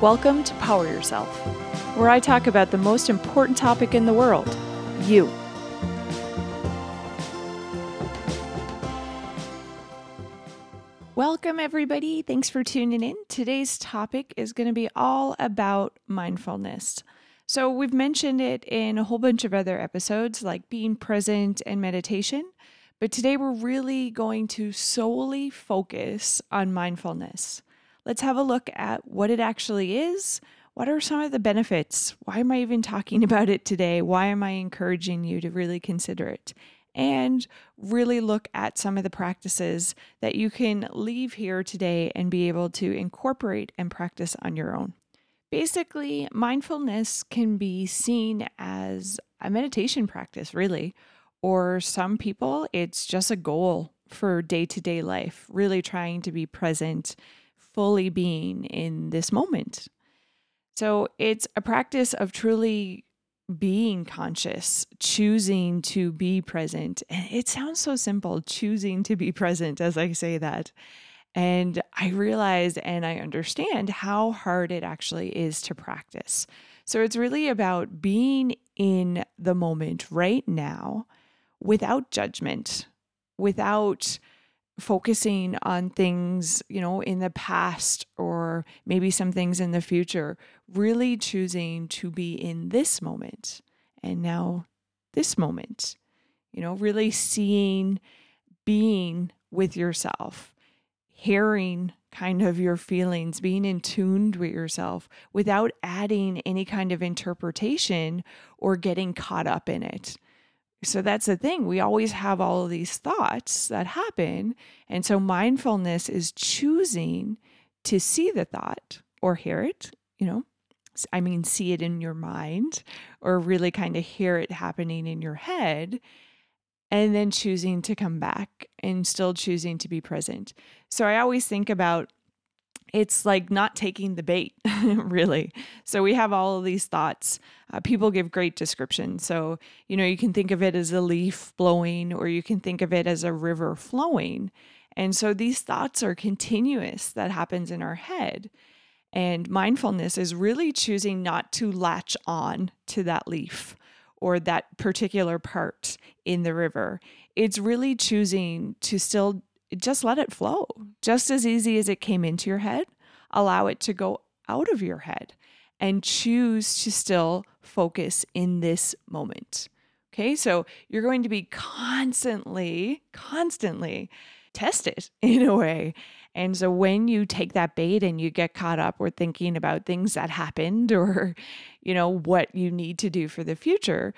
Welcome to Power Yourself, where I talk about the most important topic in the world you. Welcome, everybody. Thanks for tuning in. Today's topic is going to be all about mindfulness. So, we've mentioned it in a whole bunch of other episodes, like being present and meditation. But today, we're really going to solely focus on mindfulness. Let's have a look at what it actually is. What are some of the benefits? Why am I even talking about it today? Why am I encouraging you to really consider it? And really look at some of the practices that you can leave here today and be able to incorporate and practice on your own. Basically, mindfulness can be seen as a meditation practice, really, or some people, it's just a goal for day to day life, really trying to be present fully being in this moment. So it's a practice of truly being conscious, choosing to be present. And it sounds so simple, choosing to be present as I say that. And I realize and I understand how hard it actually is to practice. So it's really about being in the moment right now without judgment, without focusing on things, you know, in the past or maybe some things in the future, really choosing to be in this moment and now this moment, you know, really seeing, being with yourself, hearing kind of your feelings, being in tuned with yourself without adding any kind of interpretation or getting caught up in it. So that's the thing. We always have all of these thoughts that happen. And so mindfulness is choosing to see the thought or hear it, you know. I mean, see it in your mind or really kind of hear it happening in your head and then choosing to come back and still choosing to be present. So I always think about it's like not taking the bait, really. So we have all of these thoughts. Uh, people give great descriptions. So, you know, you can think of it as a leaf blowing, or you can think of it as a river flowing. And so these thoughts are continuous that happens in our head. And mindfulness is really choosing not to latch on to that leaf or that particular part in the river. It's really choosing to still just let it flow just as easy as it came into your head. Allow it to go out of your head and choose to still focus in this moment. Okay, so you're going to be constantly, constantly tested in a way. And so when you take that bait and you get caught up with thinking about things that happened or, you know, what you need to do for the future,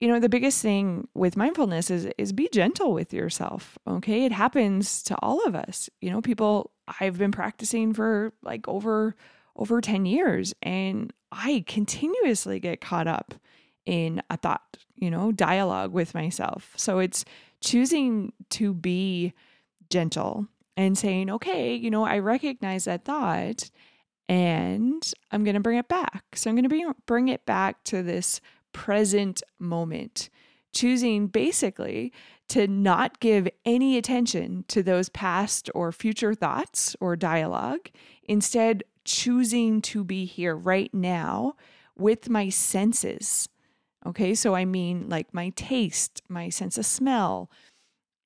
you know the biggest thing with mindfulness is is be gentle with yourself okay? It happens to all of us. You know people i've been practicing for like over over 10 years and i continuously get caught up in a thought you know dialogue with myself. So it's choosing to be gentle and saying okay you know i recognize that thought and i'm going to bring it back. So i'm going to bring it back to this present moment, choosing basically to not give any attention to those past or future thoughts or dialogue, instead, choosing to be here right now with my senses. Okay, so I mean like my taste, my sense of smell,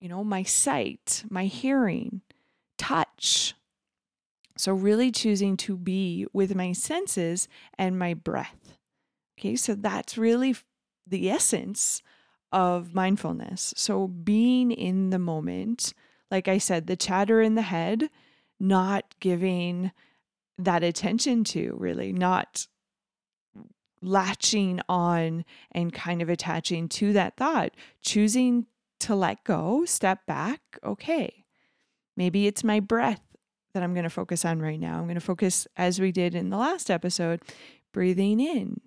you know, my sight, my hearing, touch. So, really choosing to be with my senses and my breath. Okay, so that's really the essence of mindfulness. So being in the moment, like I said, the chatter in the head, not giving that attention to, really, not latching on and kind of attaching to that thought, choosing to let go, step back. Okay, maybe it's my breath that I'm going to focus on right now. I'm going to focus, as we did in the last episode, breathing in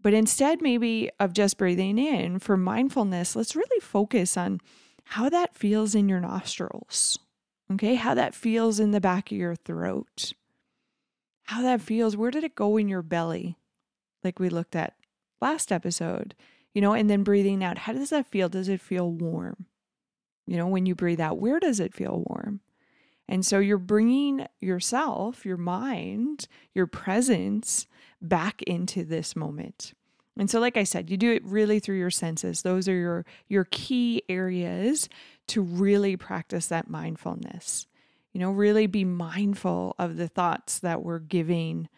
but instead, maybe of just breathing in for mindfulness, let's really focus on how that feels in your nostrils. Okay, how that feels in the back of your throat. How that feels, where did it go in your belly? Like we looked at last episode, you know, and then breathing out. How does that feel? Does it feel warm? You know, when you breathe out, where does it feel warm? And so you're bringing yourself, your mind, your presence back into this moment. And so like I said, you do it really through your senses. Those are your your key areas to really practice that mindfulness. You know, really be mindful of the thoughts that we're giving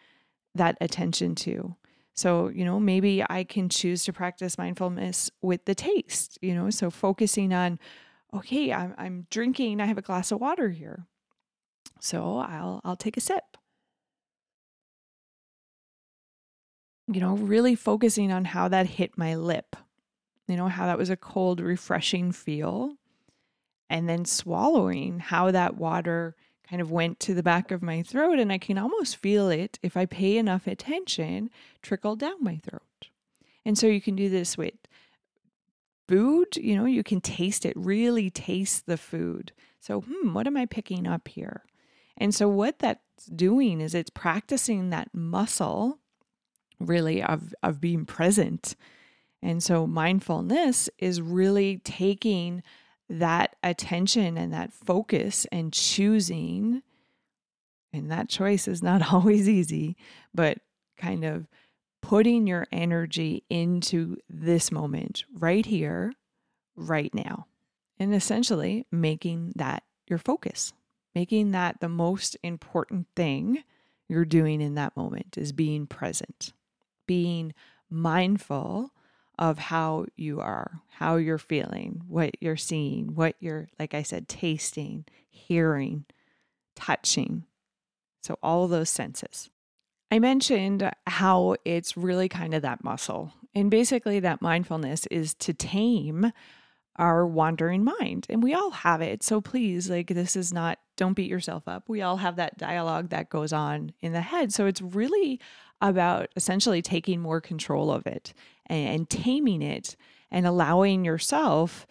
that attention to. So, you know, maybe I can choose to practice mindfulness with the taste, you know, so focusing on, okay, I'm, I'm drinking, I have a glass of water here. So I'll, I'll take a sip. You know, really focusing on how that hit my lip, you know, how that was a cold, refreshing feel. And then swallowing how that water kind of went to the back of my throat, and I can almost feel it if I pay enough attention trickle down my throat. And so you can do this with food, you know, you can taste it, really taste the food. So, hmm, what am I picking up here? And so, what that's doing is it's practicing that muscle really of, of being present. And so, mindfulness is really taking that attention and that focus and choosing, and that choice is not always easy, but kind of putting your energy into this moment right here, right now, and essentially making that your focus, making that the most important thing you're doing in that moment is being present, being mindful of how you are, how you're feeling, what you're seeing, what you're, like I said, tasting, hearing, touching. So, all those senses. I mentioned how it's really kind of that muscle. And basically, that mindfulness is to tame our wandering mind. And we all have it. So please, like, this is not, don't beat yourself up. We all have that dialogue that goes on in the head. So it's really about essentially taking more control of it and, taming it and allowing yourself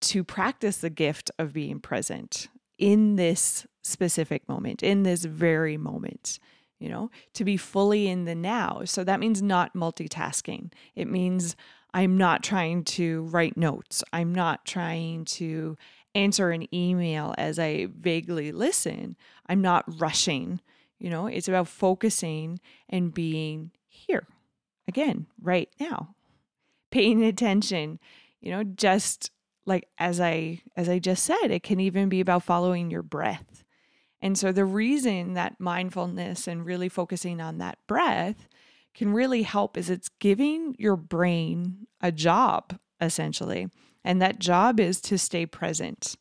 to practice the gift of being present in this specific moment, in this very moment, you know, to be fully in the now. So that means not multitasking. It means I'm not trying to write notes. I'm not trying to answer an email as I vaguely listen. I'm not rushing. You know, it's about focusing and being here again, right now. Paying attention, you know, just like as I as I just said, it can even be about following your breath. And so the reason that mindfulness and really focusing on that breath can really help is it's giving your brain a job essentially. And that job is to stay present.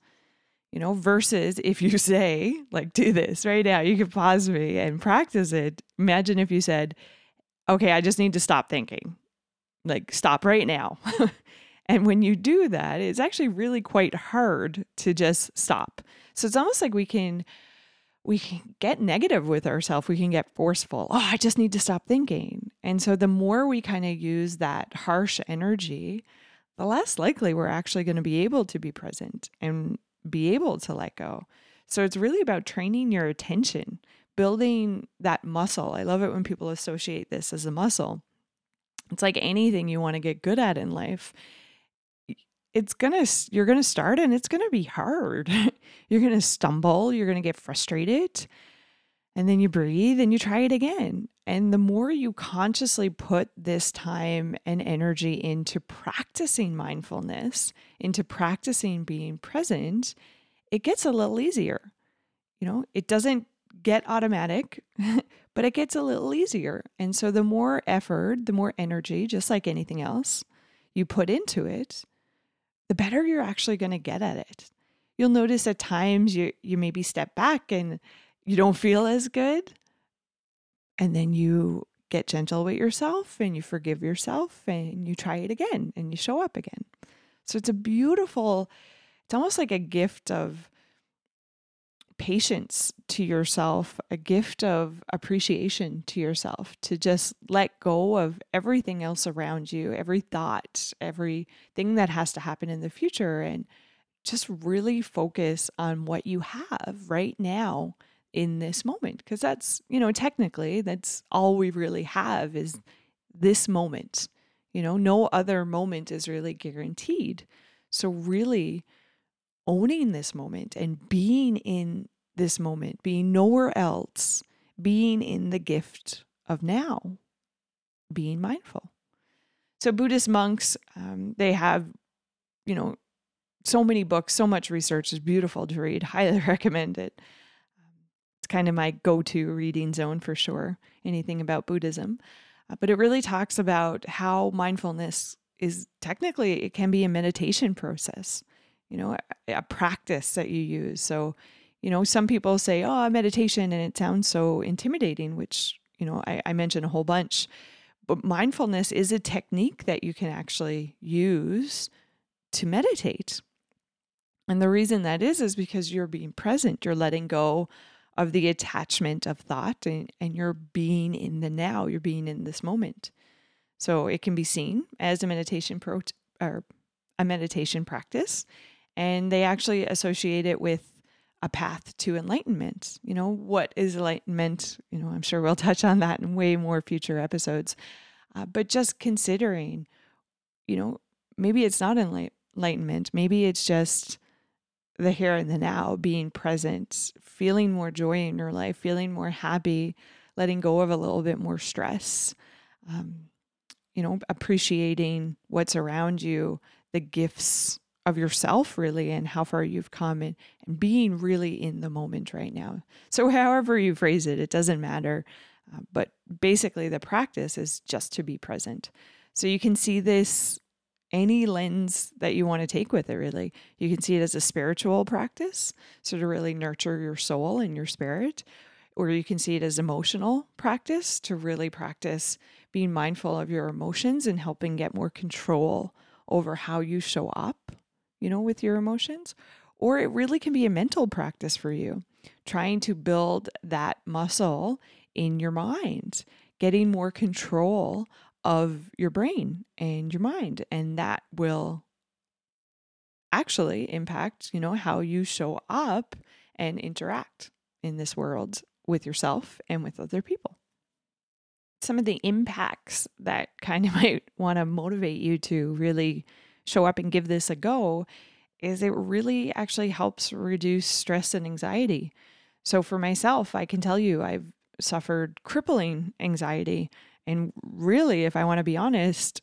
You know, versus if you say, like, do this right now, you can pause me and practice it. Imagine if you said, okay, I just need to stop thinking, like, stop right now. and when you do that, it's actually really quite hard to just stop. So it's almost like we can we can get negative with ourselves. We can get forceful. Oh, I just need to stop thinking. And so the more we kind of use that harsh energy, the less likely we're actually going to be able to be present and be able to let go. So it's really about training your attention, building that muscle. I love it when people associate this as a muscle. It's like anything you want to get good at in life it's gonna you're gonna start and it's gonna be hard. You're gonna stumble you're gonna get frustrated and then you breathe and you try it again. And the more you consciously put this time and energy into practicing mindfulness into practicing being present it gets a little easier. You know it doesn't get automatic but it gets a little easier. And so the more effort the more energy just like anything else you put into it the better you're actually going to get at it. You'll notice at times you you maybe step back and you don't feel as good. And then you get gentle with yourself and you forgive yourself and you try it again and you show up again. So it's a beautiful it's almost like a gift of patience to yourself, a gift of appreciation to yourself, to just let go of everything else around you, every thought, everything that has to happen in the future, and just really focus on what you have right now in this moment. Because that's, you know, technically, that's all we really have is this moment. You know, no other moment is really guaranteed. So, really, owning this moment and being in this moment, being nowhere else, being in the gift of now, being mindful. So, Buddhist monks, um, they have, you know, so many books, so much research is beautiful to read. Highly recommend it. It's kind of my go to reading zone for sure, anything about Buddhism. Uh, but it really talks about how mindfulness is technically, it can be a meditation process, you know, a, a practice that you use. So, you know, some people say, oh, meditation, and it sounds so intimidating, which, you know, I, I mentioned a whole bunch. But mindfulness is a technique that you can actually use to meditate. And the reason that is, is because you're being present, you're letting go of the attachment of thought and, and you're being in the now, you're being in this moment. So it can be seen as a meditation pro or a meditation practice. And they actually associate it with a path to enlightenment. You know, what is enlightenment? You know, I'm sure we'll touch on that in way more future episodes. Uh, but just considering, you know, maybe it's not enlightenment, maybe it's just the here and the now, being present, feeling more joy in your life, feeling more happy, letting go of a little bit more stress, um, you know, appreciating what's around you, the gifts of yourself, really, and how far you've come, and, and being really in the moment right now. So, however you phrase it, it doesn't matter. Uh, but basically, the practice is just to be present. So, you can see this any lens that you want to take with it, really. You can see it as a spiritual practice, so to really nurture your soul and your spirit, or you can see it as emotional practice to really practice being mindful of your emotions and helping get more control over how you show up, you know, with your emotions. Or it really can be a mental practice for you, trying to build that muscle in your mind, getting more control of your brain and your mind. And that will actually impact, you know, how you show up and interact in this world with yourself and with other people. Some of the impacts that kind of might want to motivate you to really show up and give this a go is it really actually helps reduce stress and anxiety. So for myself, I can tell you I've suffered crippling anxiety and really, if I want to be honest,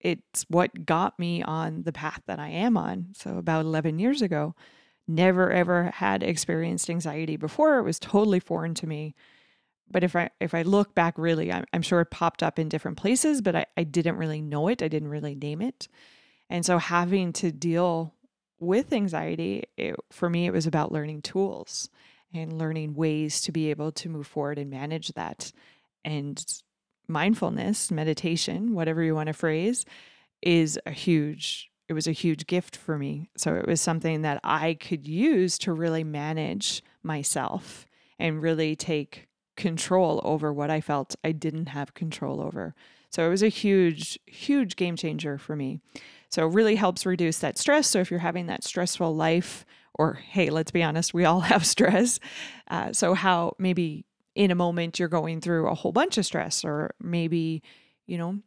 it's what got me on the path that I am on. So, about 11 years ago, never ever had experienced anxiety before. It was totally foreign to me. But if I if I look back, really, I'm, I'm sure it popped up in different places, but I, I didn't really know it. I didn't really name it. And so having to deal with anxiety, it, for me, it was about learning tools and learning ways to be able to move forward and manage that. And mindfulness, meditation, whatever you want to phrase, is a huge it was a huge gift for me. So it was something that I could use to really manage myself and really take control over what I felt I didn't have control over. So it was a huge, huge game changer for me. So it really helps reduce that stress. So if you're having that stressful life, or hey, let's be honest, we all have stress. Uh, so how maybe in a moment you're going through a whole bunch of stress or maybe, you know,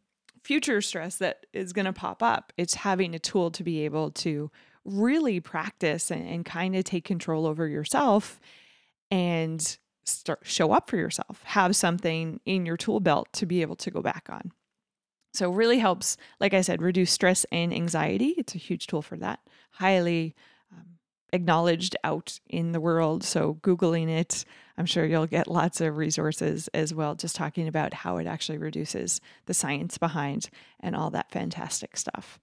future stress that is going to pop up. It's having a tool to be able to really practice and, and kind of take control over yourself and start show up for yourself. Have something in your tool belt to be able to go back on. So really helps, like I said, reduce stress and anxiety. It's a huge tool for that. Highly um, acknowledged out in the world. So googling it, I'm sure you'll get lots of resources as well, just talking about how it actually reduces the science behind and all that fantastic stuff.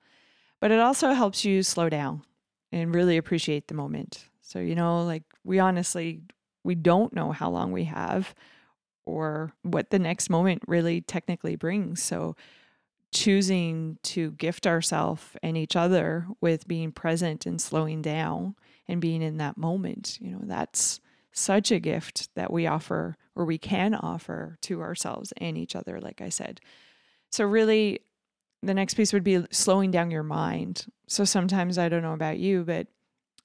But it also helps you slow down and really appreciate the moment. So, you know, like we honestly, we don't know how long we have or what the next moment really technically brings. So, choosing to gift ourselves and each other with being present and slowing down and being in that moment, you know, that's such a gift that we offer or we can offer to ourselves and each other, like I said. So, really, the next piece would be slowing down your mind. So, sometimes I don't know about you, but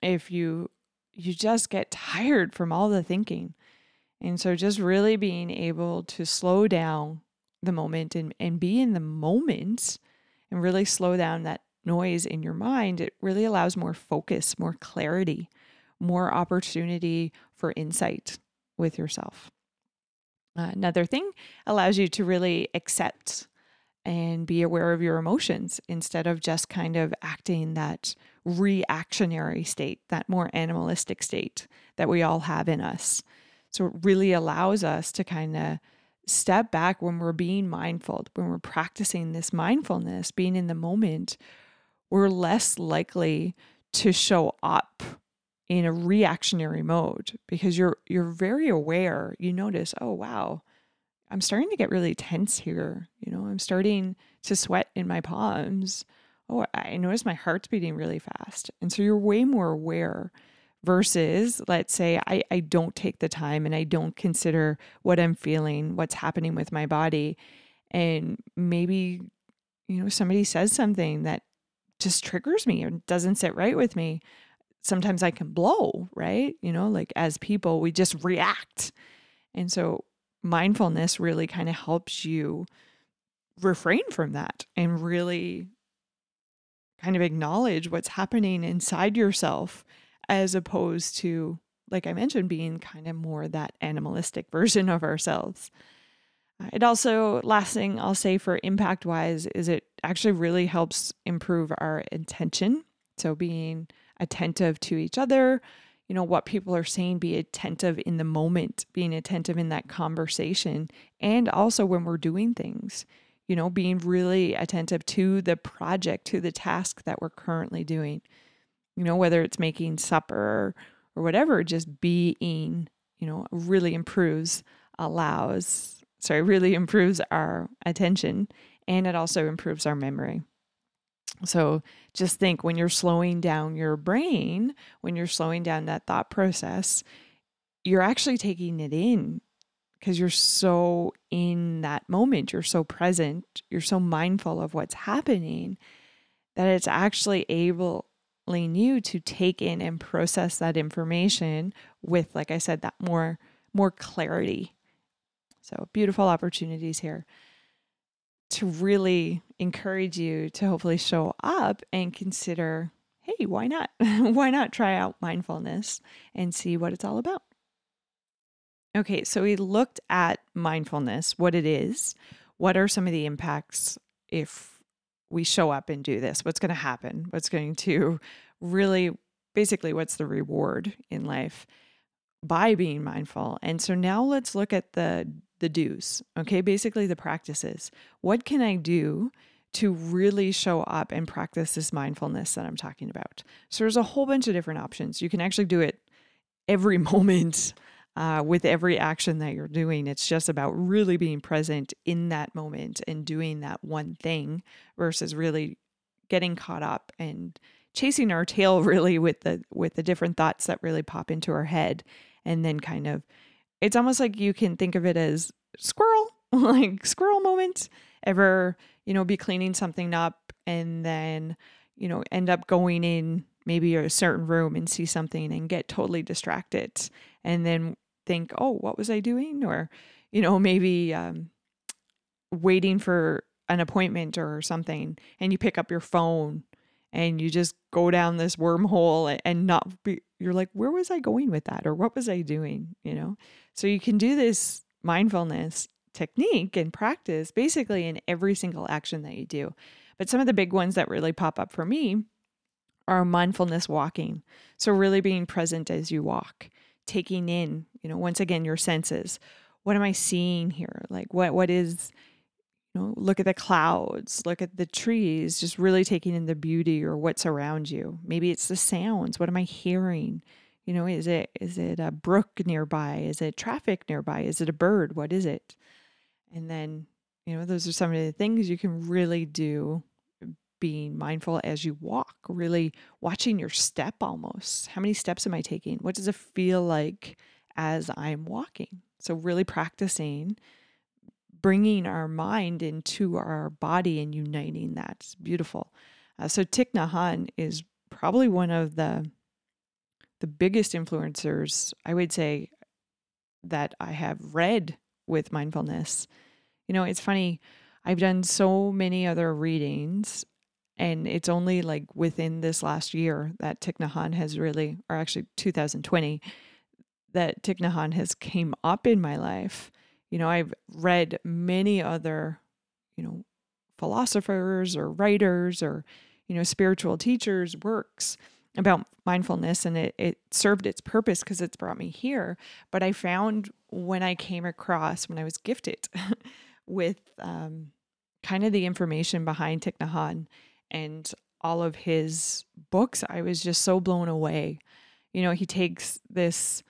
if you you just get tired from all the thinking. And so just really being able to slow down the moment and, and be in the moment and really slow down that noise in your mind, it really allows more focus, more clarity, more opportunity for insight with yourself. Uh, another thing allows you to really accept and be aware of your emotions instead of just kind of acting that reactionary state, that more animalistic state that we all have in us. So it really allows us to kind of step back when we're being mindful, when we're practicing this mindfulness, being in the moment, we're less likely to show up in a reactionary mode because you're you're very aware. You notice, oh wow, I'm starting to get really tense here. You know, I'm starting to sweat in my palms. Oh, I notice my heart's beating really fast. And so you're way more aware versus let's say I, I don't take the time and I don't consider what I'm feeling, what's happening with my body. And maybe, you know, somebody says something that just triggers me or doesn't sit right with me. Sometimes I can blow, right? You know, like as people, we just react. And so mindfulness really kind of helps you refrain from that and really kind of acknowledge what's happening inside yourself as opposed to like I mentioned being kind of more that animalistic version of ourselves. Uh, it also, last thing I'll say for impact wise, is it actually really helps improve our intention. So, being attentive to each other, you know, what people are saying, be attentive in the moment, being attentive in that conversation, and also when we're doing things, you know, being really attentive to the project, to the task that we're currently doing, you know, whether it's making supper or or whatever, just being, you know, really improves, allows, sorry, really improves our attention and it also improves our memory. So just think when you're slowing down your brain, when you're slowing down that thought process, you're actually taking it in because you're so in that moment, you're so present, you're so mindful of what's happening that it's actually enabling you to take in and process that information with like I said that more more clarity. So beautiful opportunities here to really encourage you to hopefully show up and consider hey, why not? why not try out mindfulness and see what it's all about? Okay, so we looked at mindfulness, what it is, what are some of the impacts if we show up and do this? What's going to happen? What's going to really, basically, what's the reward in life by being mindful? And so now let's look at the the do's, okay? Basically, the practices. What can I do to really show up and practice this mindfulness that I'm talking about? So, there's a whole bunch of different options. You can actually do it every moment uh, with every action that you're doing. It's just about really being present in that moment and doing that one thing versus really getting caught up and chasing our tail really with the with the different thoughts that really pop into our head and then kind of it's almost like you can think of it as squirrel, like squirrel moment. Ever, you know, be cleaning something up and then, you know, end up going in maybe a certain room and see something and get totally distracted and then think, oh, what was I doing? Or, you know, maybe um, waiting for an appointment or something and you pick up your phone and you just go down this wormhole and not be you're like where was i going with that? or what was i doing? you know? So you can do this mindfulness technique and practice basically in every single action that you do. But some of the big ones that really pop up for me are mindfulness walking. So really being present as you walk taking in you know once again your senses what am i seeing here like what what is you know, look at the clouds, look at the trees, just really taking in the beauty or what's around you. Maybe it's the sounds. What am I hearing? You know, is it is it a brook nearby? Is it traffic nearby? Is it a bird? What is it? And then, you know, those are some of the things you can really do being mindful as you walk, really watching your step almost. How many steps am I taking? What does it feel like as I'm walking? So really practicing bringing our mind into our body and uniting that. It's beautiful. Uh, so Thich Nhat is probably one of the the biggest influencers I would say that I have read with mindfulness. You know, it's funny. I've done so many other readings And it's only like within this last year that Thich Nhat Hanh has really, or actually 2020, that Thich Nhat Hanh has came up in my life. You know, I've read many other, you know, philosophers or writers or, you know, spiritual teachers' works about mindfulness and it, it served its purpose because it's brought me here. But I found when I came across, when I was gifted with um, kind of the information behind Thich Nhat Hanh and all of his books, I was just so blown away. You know, he takes this,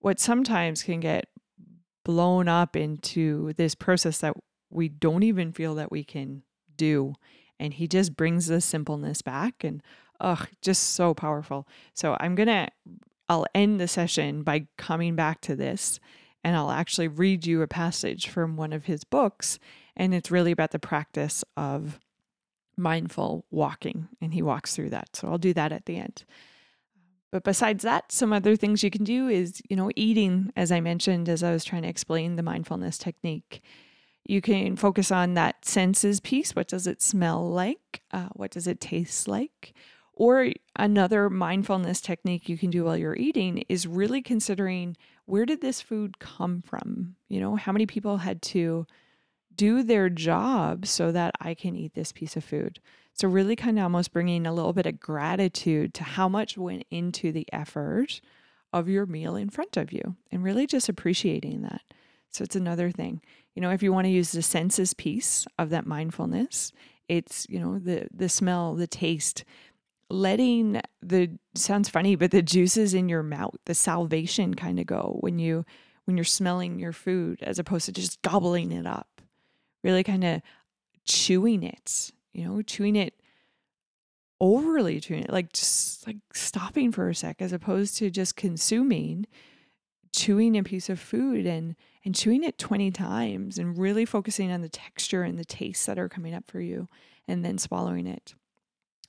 what sometimes can get blown up into this process that we don't even feel that we can do. And he just brings the simpleness back and, ugh, just so powerful. So I'm going to, I'll end the session by coming back to this and I'll actually read you a passage from one of his books. And it's really about the practice of mindful walking. And he walks through that. So I'll do that at the end. But besides that, some other things you can do is, you know, eating, as I mentioned, as I was trying to explain the mindfulness technique. You can focus on that senses piece. What does it smell like? Uh, what does it taste like? Or another mindfulness technique you can do while you're eating is really considering where did this food come from? You know, how many people had to do their job so that I can eat this piece of food? So, really kind of almost bringing a little bit of gratitude to how much went into the effort of your meal in front of you and really just appreciating that. So, it's another thing you know if you want to use the senses piece of that mindfulness it's you know the the smell the taste letting the sounds funny but the juices in your mouth the salvation kind of go when you when you're smelling your food as opposed to just gobbling it up really kind of chewing it you know chewing it overly chewing it like just like stopping for a sec as opposed to just consuming chewing a piece of food and and chewing it 20 times and really focusing on the texture and the tastes that are coming up for you and then swallowing it.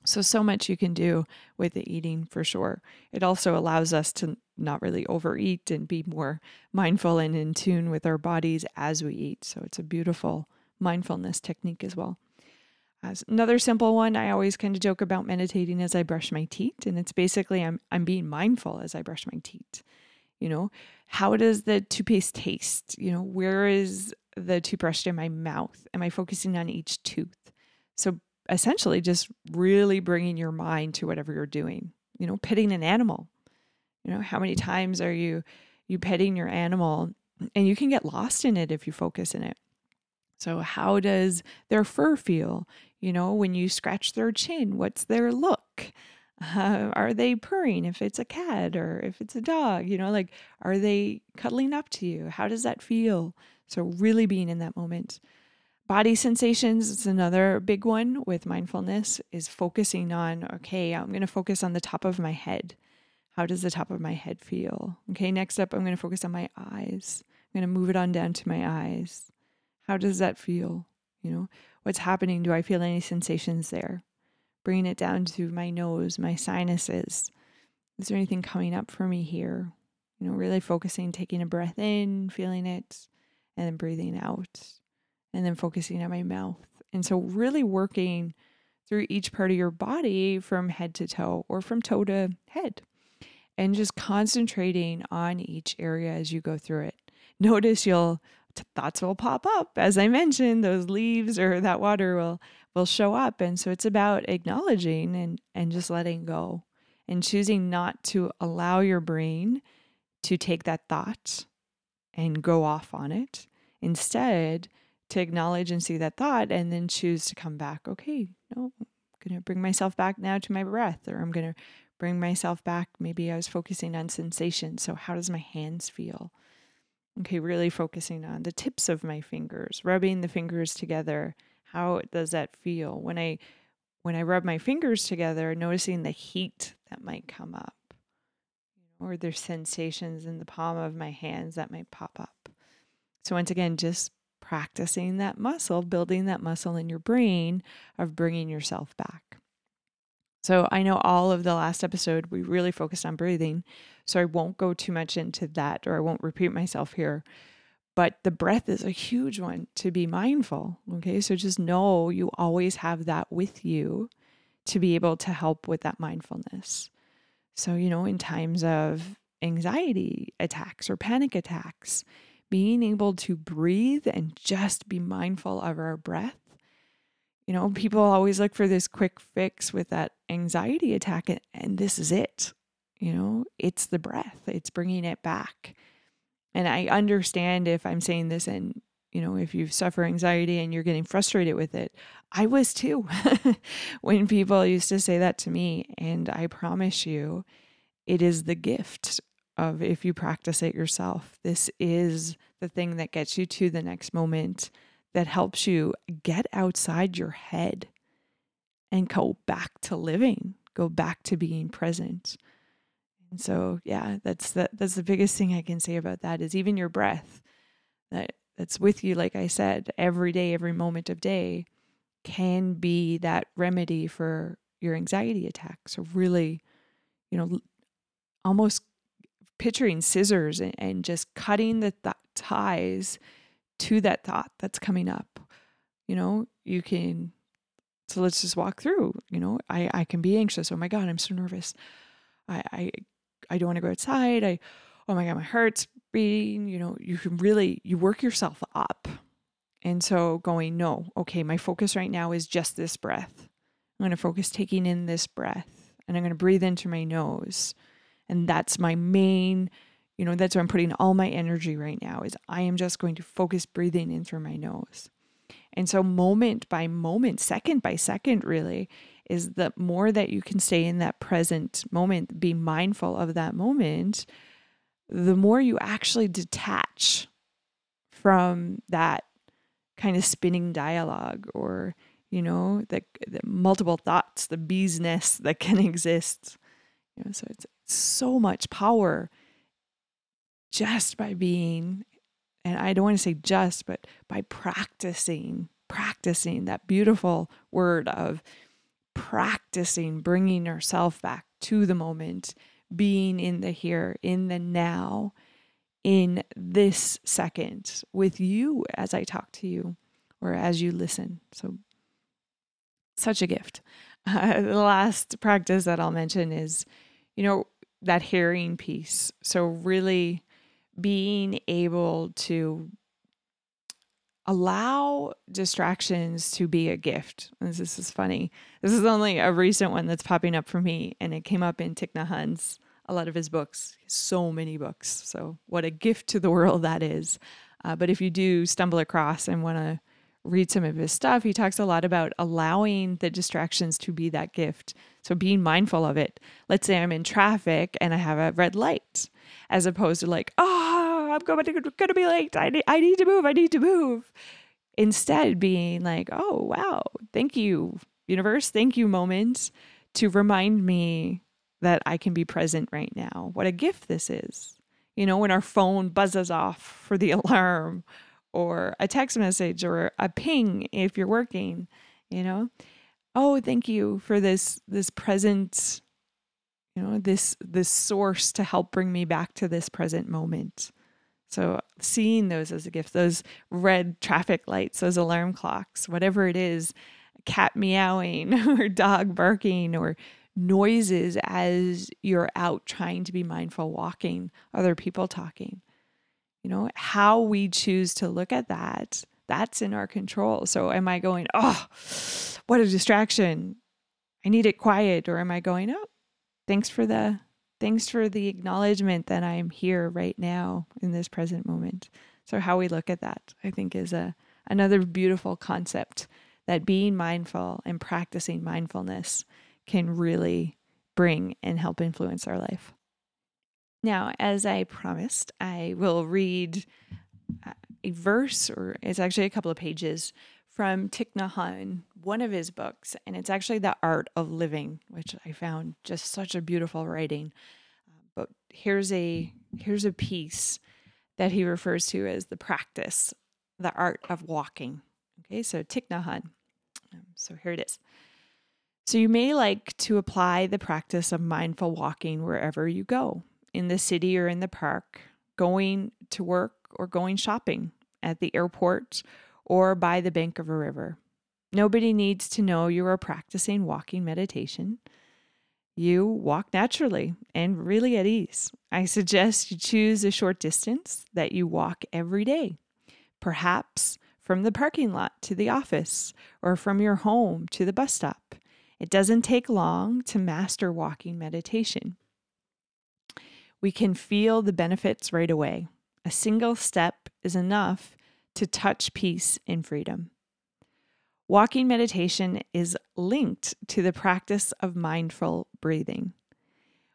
So, so much you can do with the eating for sure. It also allows us to not really overeat and be more mindful and in tune with our bodies as we eat. So, it's a beautiful mindfulness technique as well. As another simple one, I always kind of joke about meditating as I brush my teeth, and it's basically I'm I'm being mindful as I brush my teeth. You know, how does the toothpaste taste? You know, where is the toothbrush in my mouth? Am I focusing on each tooth? So essentially, just really bringing your mind to whatever you're doing. You know, petting an animal. You know, how many times are you you petting your animal, and you can get lost in it if you focus in it. So, how does their fur feel? You know, when you scratch their chin, what's their look? Uh, are they purring if it's a cat or if it's a dog? You know, like, are they cuddling up to you? How does that feel? So, really being in that moment. Body sensations is another big one with mindfulness, is focusing on, okay, I'm going to focus on the top of my head. How does the top of my head feel? Okay, next up, I'm going to focus on my eyes. I'm going to move it on down to my eyes. How does that feel? You know, what's happening? Do I feel any sensations there? bringing it down to my nose, my sinuses. Is there anything coming up for me here? You know, really focusing, taking a breath in, feeling it, and then breathing out, and then focusing on my mouth. And so, really working through each part of your body from head to toe or from toe to head, and just concentrating on each area as you go through it. Notice you'll thoughts will pop up as i mentioned those leaves or that water will will show up. And so it's about acknowledging and, and just letting go and choosing not to allow your brain to take that thought and go off on it. Instead, to acknowledge and see that thought and then choose to come back. Okay, no, I'm going to bring myself back now to my breath, or I'm going to bring myself back. Maybe I was focusing on sensation. So, how does my hands feel? Okay, really focusing on the tips of my fingers, rubbing the fingers together how does that feel when I when I rub my fingers together, noticing the heat that might come up, or there's sensations in the palm of my hands that might pop up. So once again, just practicing that muscle, building that muscle in your brain of bringing yourself back. So I know all of the last episode we really focused on breathing, so I won't go too much into that or I won't repeat myself here. But the breath is a huge one to be mindful. Okay. So just know you always have that with you to be able to help with that mindfulness. So, you know, in times of anxiety attacks or panic attacks, being able to breathe and just be mindful of our breath. You know, people always look for this quick fix with that anxiety attack, and this is it. You know, it's the breath, it's bringing it back. And I understand if I'm saying this and, you know, if you suffer anxiety and you're getting frustrated with it, I was too when people used to say that to me. And I promise you, it is the gift of if you practice it yourself. This is the thing that gets you to the next moment that helps you get outside your head and go back to living, go back to being present. And so, yeah, that's the, that's the biggest thing I can say about that is even your breath that that's with you like I said every day, every moment of day can be that remedy for your anxiety attacks. So really, you know, almost picturing scissors and, and just cutting the th- ties to that thought that's coming up. You know, you can, so let's just walk through. You know, I, I can be anxious. Oh my God, I'm so nervous. I, I, I don't want to go outside. I, oh my God, my heart's beating. You know, you can really, you work yourself up. And so going, no, okay, my focus right now is just this breath. I'm going to focus taking in this breath and I'm going to breathe into my nose and that's my main, you know, that's where I'm putting all my energy right now is I am just going to focus breathing in through my nose. And so moment by moment, second by second really is the more that you can stay in that present moment, be mindful of that moment, the more you actually detach from that kind of spinning dialogue or you know the, the multiple thoughts the bee's nest that can exist. You know, so it's so much power just by being, and I don't want to say just, but by practicing, practicing that beautiful word of practicing bringing yourself back to the moment, being in the here, in the now, in this second with you as I talk to you or as you listen. So, such a gift. Uh, the last practice that I'll mention is you know, that hearing piece. So, really being able to allow distractions to be a gift. This is funny. This is only a recent one that's popping up for me, and it came up in Thich Nhat Hanh's a lot of his books. So many books. So, what a gift to the world that is. Uh, but if you do stumble across and want to read some of his stuff, he talks a lot about allowing the distractions to be that gift. So being mindful of it. Let's say I'm in traffic and I have a red light, as opposed to like, oh, I'm going to, going to be late. I need, I need to move. I need to move. Instead, being like, oh, wow, thank you, universe. Thank you, moment, to remind me that I can be present right now. What a gift this is. You know, when our phone buzzes off for the alarm or a text message or a ping if you're working, you know. Oh, thank you for this this present you know, this this source to help bring me back to this present moment. So seeing those as a gift, those red traffic lights, those alarm clocks, whatever it is, cat meowing or dog barking or noises as you're out trying to be mindful walking, other people talking you know, how we choose to look at that, that's in our control. So am I going, oh, what a distraction. I need it quiet. Or am I going, oh, thanks for the thanks for the acknowledgement that I'm here right now in this present moment. So how we look at that, I think, is a another beautiful concept that being mindful and practicing mindfulness can really bring and help influence our life. Now, as I promised, I will read uh, a verse, or it's actually a couple of pages from Thich Nhat Hanh, one of his books, and it's actually The Art of Living, which I found just such a beautiful writing. Uh, but here's a here's a piece that he refers to as the practice, the art of walking. Okay, so Thich Nhat Hanh. Um, so here it is. So you may like to apply the practice of mindful walking wherever you go in the city or in the park, going to work or going shopping at the airport or by the bank of a river. Nobody needs to know you are practicing walking meditation. You walk naturally and really at ease. I suggest you choose a short distance that you walk every day, perhaps from the parking lot to the office or from your home to the bus stop. It doesn't take long to master walking meditation. We can feel the benefits right away. A single step is enough to touch peace and freedom. Walking meditation is linked to the practice of mindful breathing.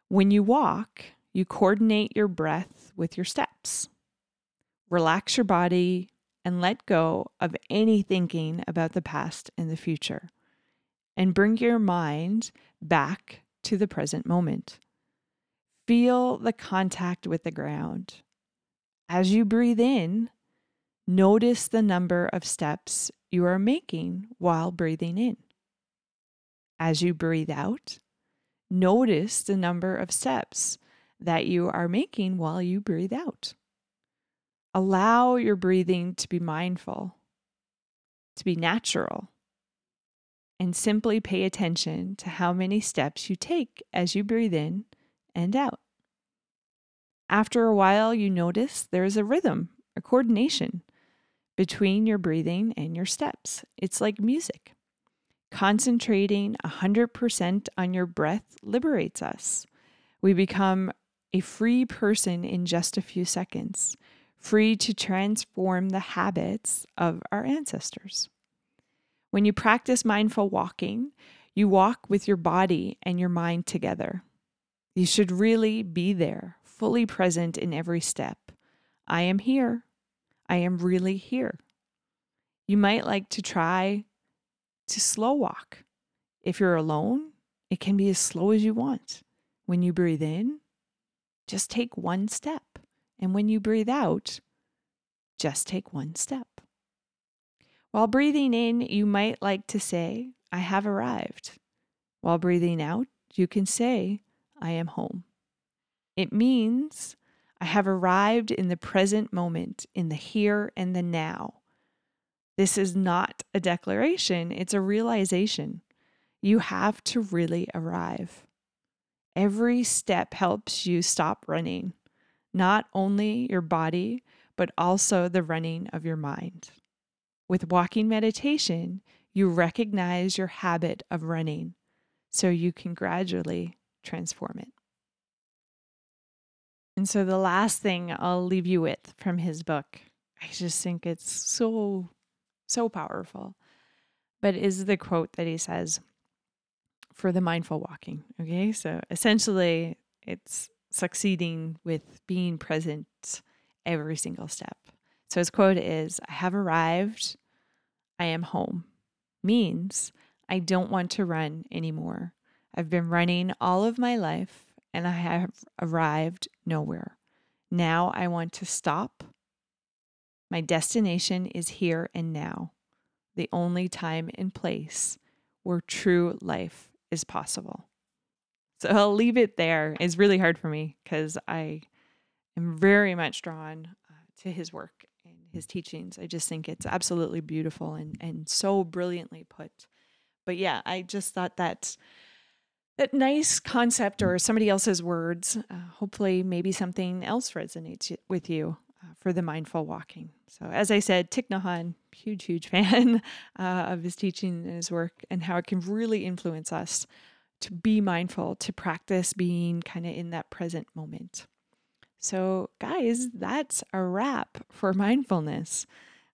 When you walk, you coordinate your breath with your steps. Relax your body and let go of any thinking about the past and the future, and bring your mind back to the present moment. Feel the contact with the ground. As you breathe in, notice the number of steps you are making while breathing in. As you breathe out, notice the number of steps that you are making while you breathe out. Allow your breathing to be mindful, to be natural, and simply pay attention to how many steps you take as you breathe in and out. After a while, you notice there is a rhythm, a coordination between your breathing and your steps. It's like music. Concentrating 100% on your breath liberates us. We become a free person in just a few seconds, free to transform the habits of our ancestors. When you practice mindful walking, you walk with your body and your mind together. You should really be there, fully present in every step. I am here. I am really here. You might like to try to slow walk. If you're alone, it can be as slow as you want. When you breathe in, just take one step. And when you breathe out, just take one step. While breathing in, you might like to say, I have arrived. While breathing out, you can say, I am home. It means I have arrived in the present moment, in the here and the now. This is not a declaration, it's a realization. You have to really arrive. Every step helps you stop running, not only your body, but also the running of your mind. With walking meditation, you recognize your habit of running so you can gradually transform it. And so the last thing I'll leave you with from his book, I just think it's so, so powerful, but is the quote that he says for the mindful walking. Okay. So essentially, it's succeeding with being present every single step. So his quote is I have arrived, I am home, means I don't want to run anymore. I've been running all of my life and I have arrived nowhere. Now I want to stop. My destination is here and now, the only time and place where true life is possible. So I'll leave it there. It's really hard for me because I am very much drawn uh, to his work and his teachings. I just think it's absolutely beautiful and, and so brilliantly put. But yeah, I just thought that that nice concept or somebody else's words, uh, hopefully, maybe something else resonates with you uh, for the mindful walking. So, as I said, Thich Nhat huge, huge fan uh, of his teaching and his work, and how it can really influence us to be mindful, to practice being kind of in that present moment. So, guys, that's a wrap for mindfulness.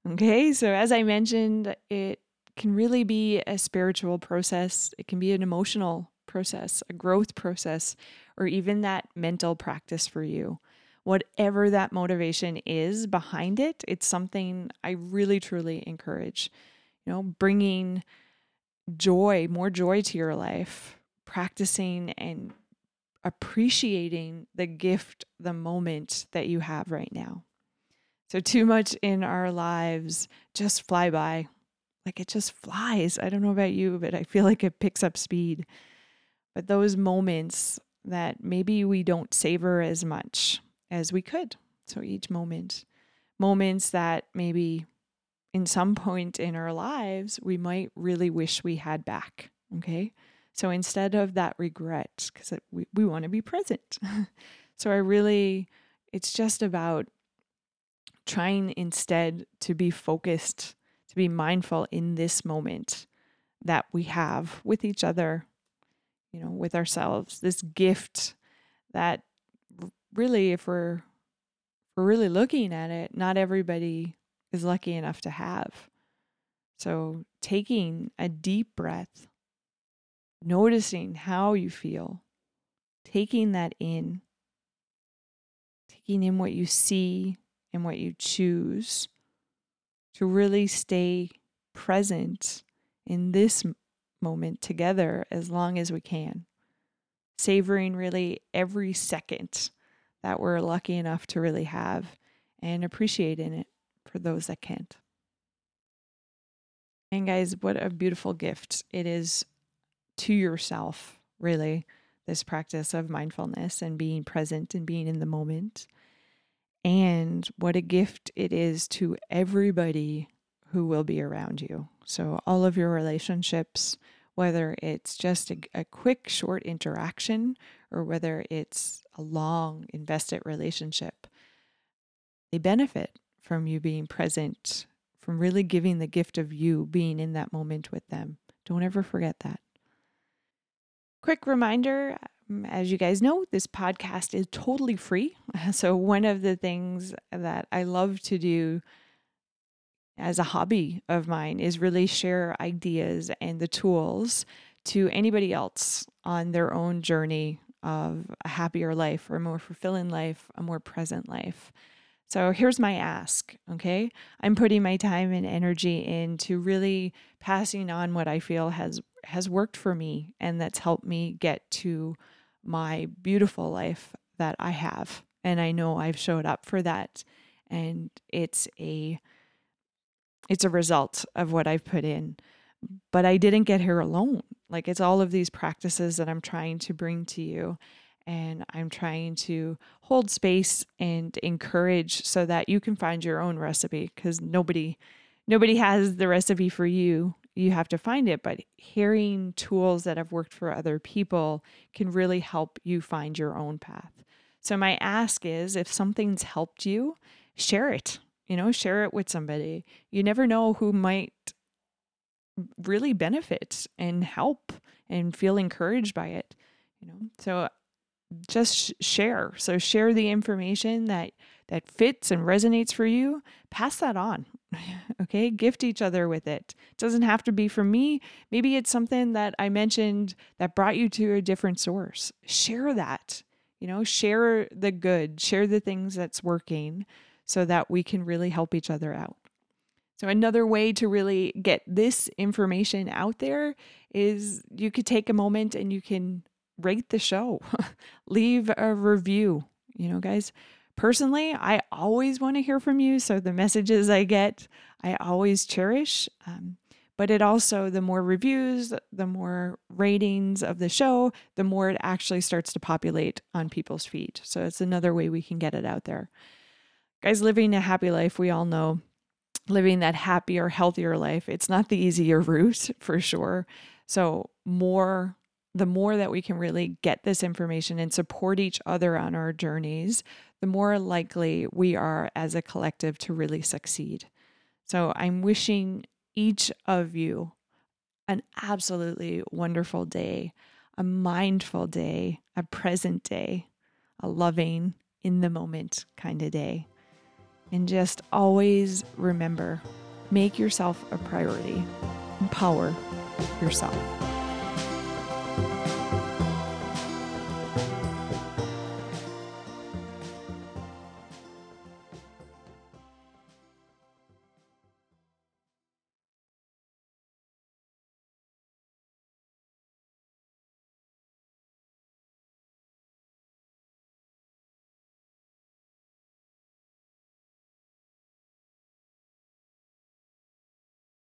Okay, so as I mentioned, it can really be a spiritual process, it can be an emotional process, a growth process, or even that mental practice for you. Whatever that motivation is behind it, it's something I really truly encourage. You know, bringing joy, more joy to your life, practicing and appreciating the gift, the moment that you have right now. So, too much in our lives just fly by. Like it just flies. I don't know about you, but I feel like it picks up speed. But those moments that maybe we don't savor as much as we could. So each moment, moments that maybe in some point in our lives, we might really wish we had back. Okay. So instead of that regret, because we, we want to be present. so I really, it's just about trying instead to be focused, to be mindful in this moment that we have with each other, you know, with ourselves, this gift that really, if we're, if we're really looking at it, not everybody is lucky enough to have. So taking a deep breath, noticing how you feel, taking that in, taking in what you see and what you choose to really stay present in this moment together as long as we can, savoring really every second that we're lucky enough to really have and appreciating it for those that can't. And guys, what a beautiful gift it is to yourself, really, this practice of mindfulness and being present and being in the moment. And what a gift it is to everybody who will be around you. So, all of your relationships, whether it's just a, a, quick, short interaction or whether it's a long, invested relationship, they benefit from you being present, from really giving the gift of you being in that moment with them. Don't ever forget that. Quick reminder um, as you guys know, this podcast is totally free. So, one of the things that I love to do as a hobby of mine is really share ideas and the tools to anybody else on their own journey of a happier life or a more fulfilling life, a more present life. So here's my ask, okay? I'm putting my time and energy into really passing on what I feel has has worked for me and that's helped me get to my beautiful life that I have. And I know I've showed up for that and it's a it's a result of what I've put in. But I didn't get here alone. Like it's all of these practices that I'm trying to bring to you. And I'm trying to hold space and encourage so that you can find your own recipe because nobody nobody has the recipe for you. You have to find it. But hearing tools that have worked for other people can really help you find your own path. So my ask is if something's helped you share it you know share it with somebody you never know who might really benefit and help and feel encouraged by it you know so just share. So share the information that that fits and resonates for you. Pass that on. okay? Gift each other with it. It doesn't have to be from me. Maybe it's something that I mentioned that brought you to a different source. Share that. You know, share the good, share the things that's working so that we can really help each other out. So, another way to really get this information out there is you could take a moment and you can rate the show, leave a review. You know, guys, personally, I always want to hear from you. So the messages I get, I always cherish. Um, but it also, the more reviews, the more ratings of the show, the more it actually starts to populate on people's feed. So it's another way we can get it out there. Guys, living a happy life, we all know living that happier, healthier life, it's not the easier route for sure. So, more the more that we can really get this information and support each other on our journeys, the more likely we are as a collective to really succeed. So I'm wishing each of you an absolutely wonderful day, a mindful day, a present day, a loving, in the moment kind of day. And just always remember make yourself a priority, empower yourself.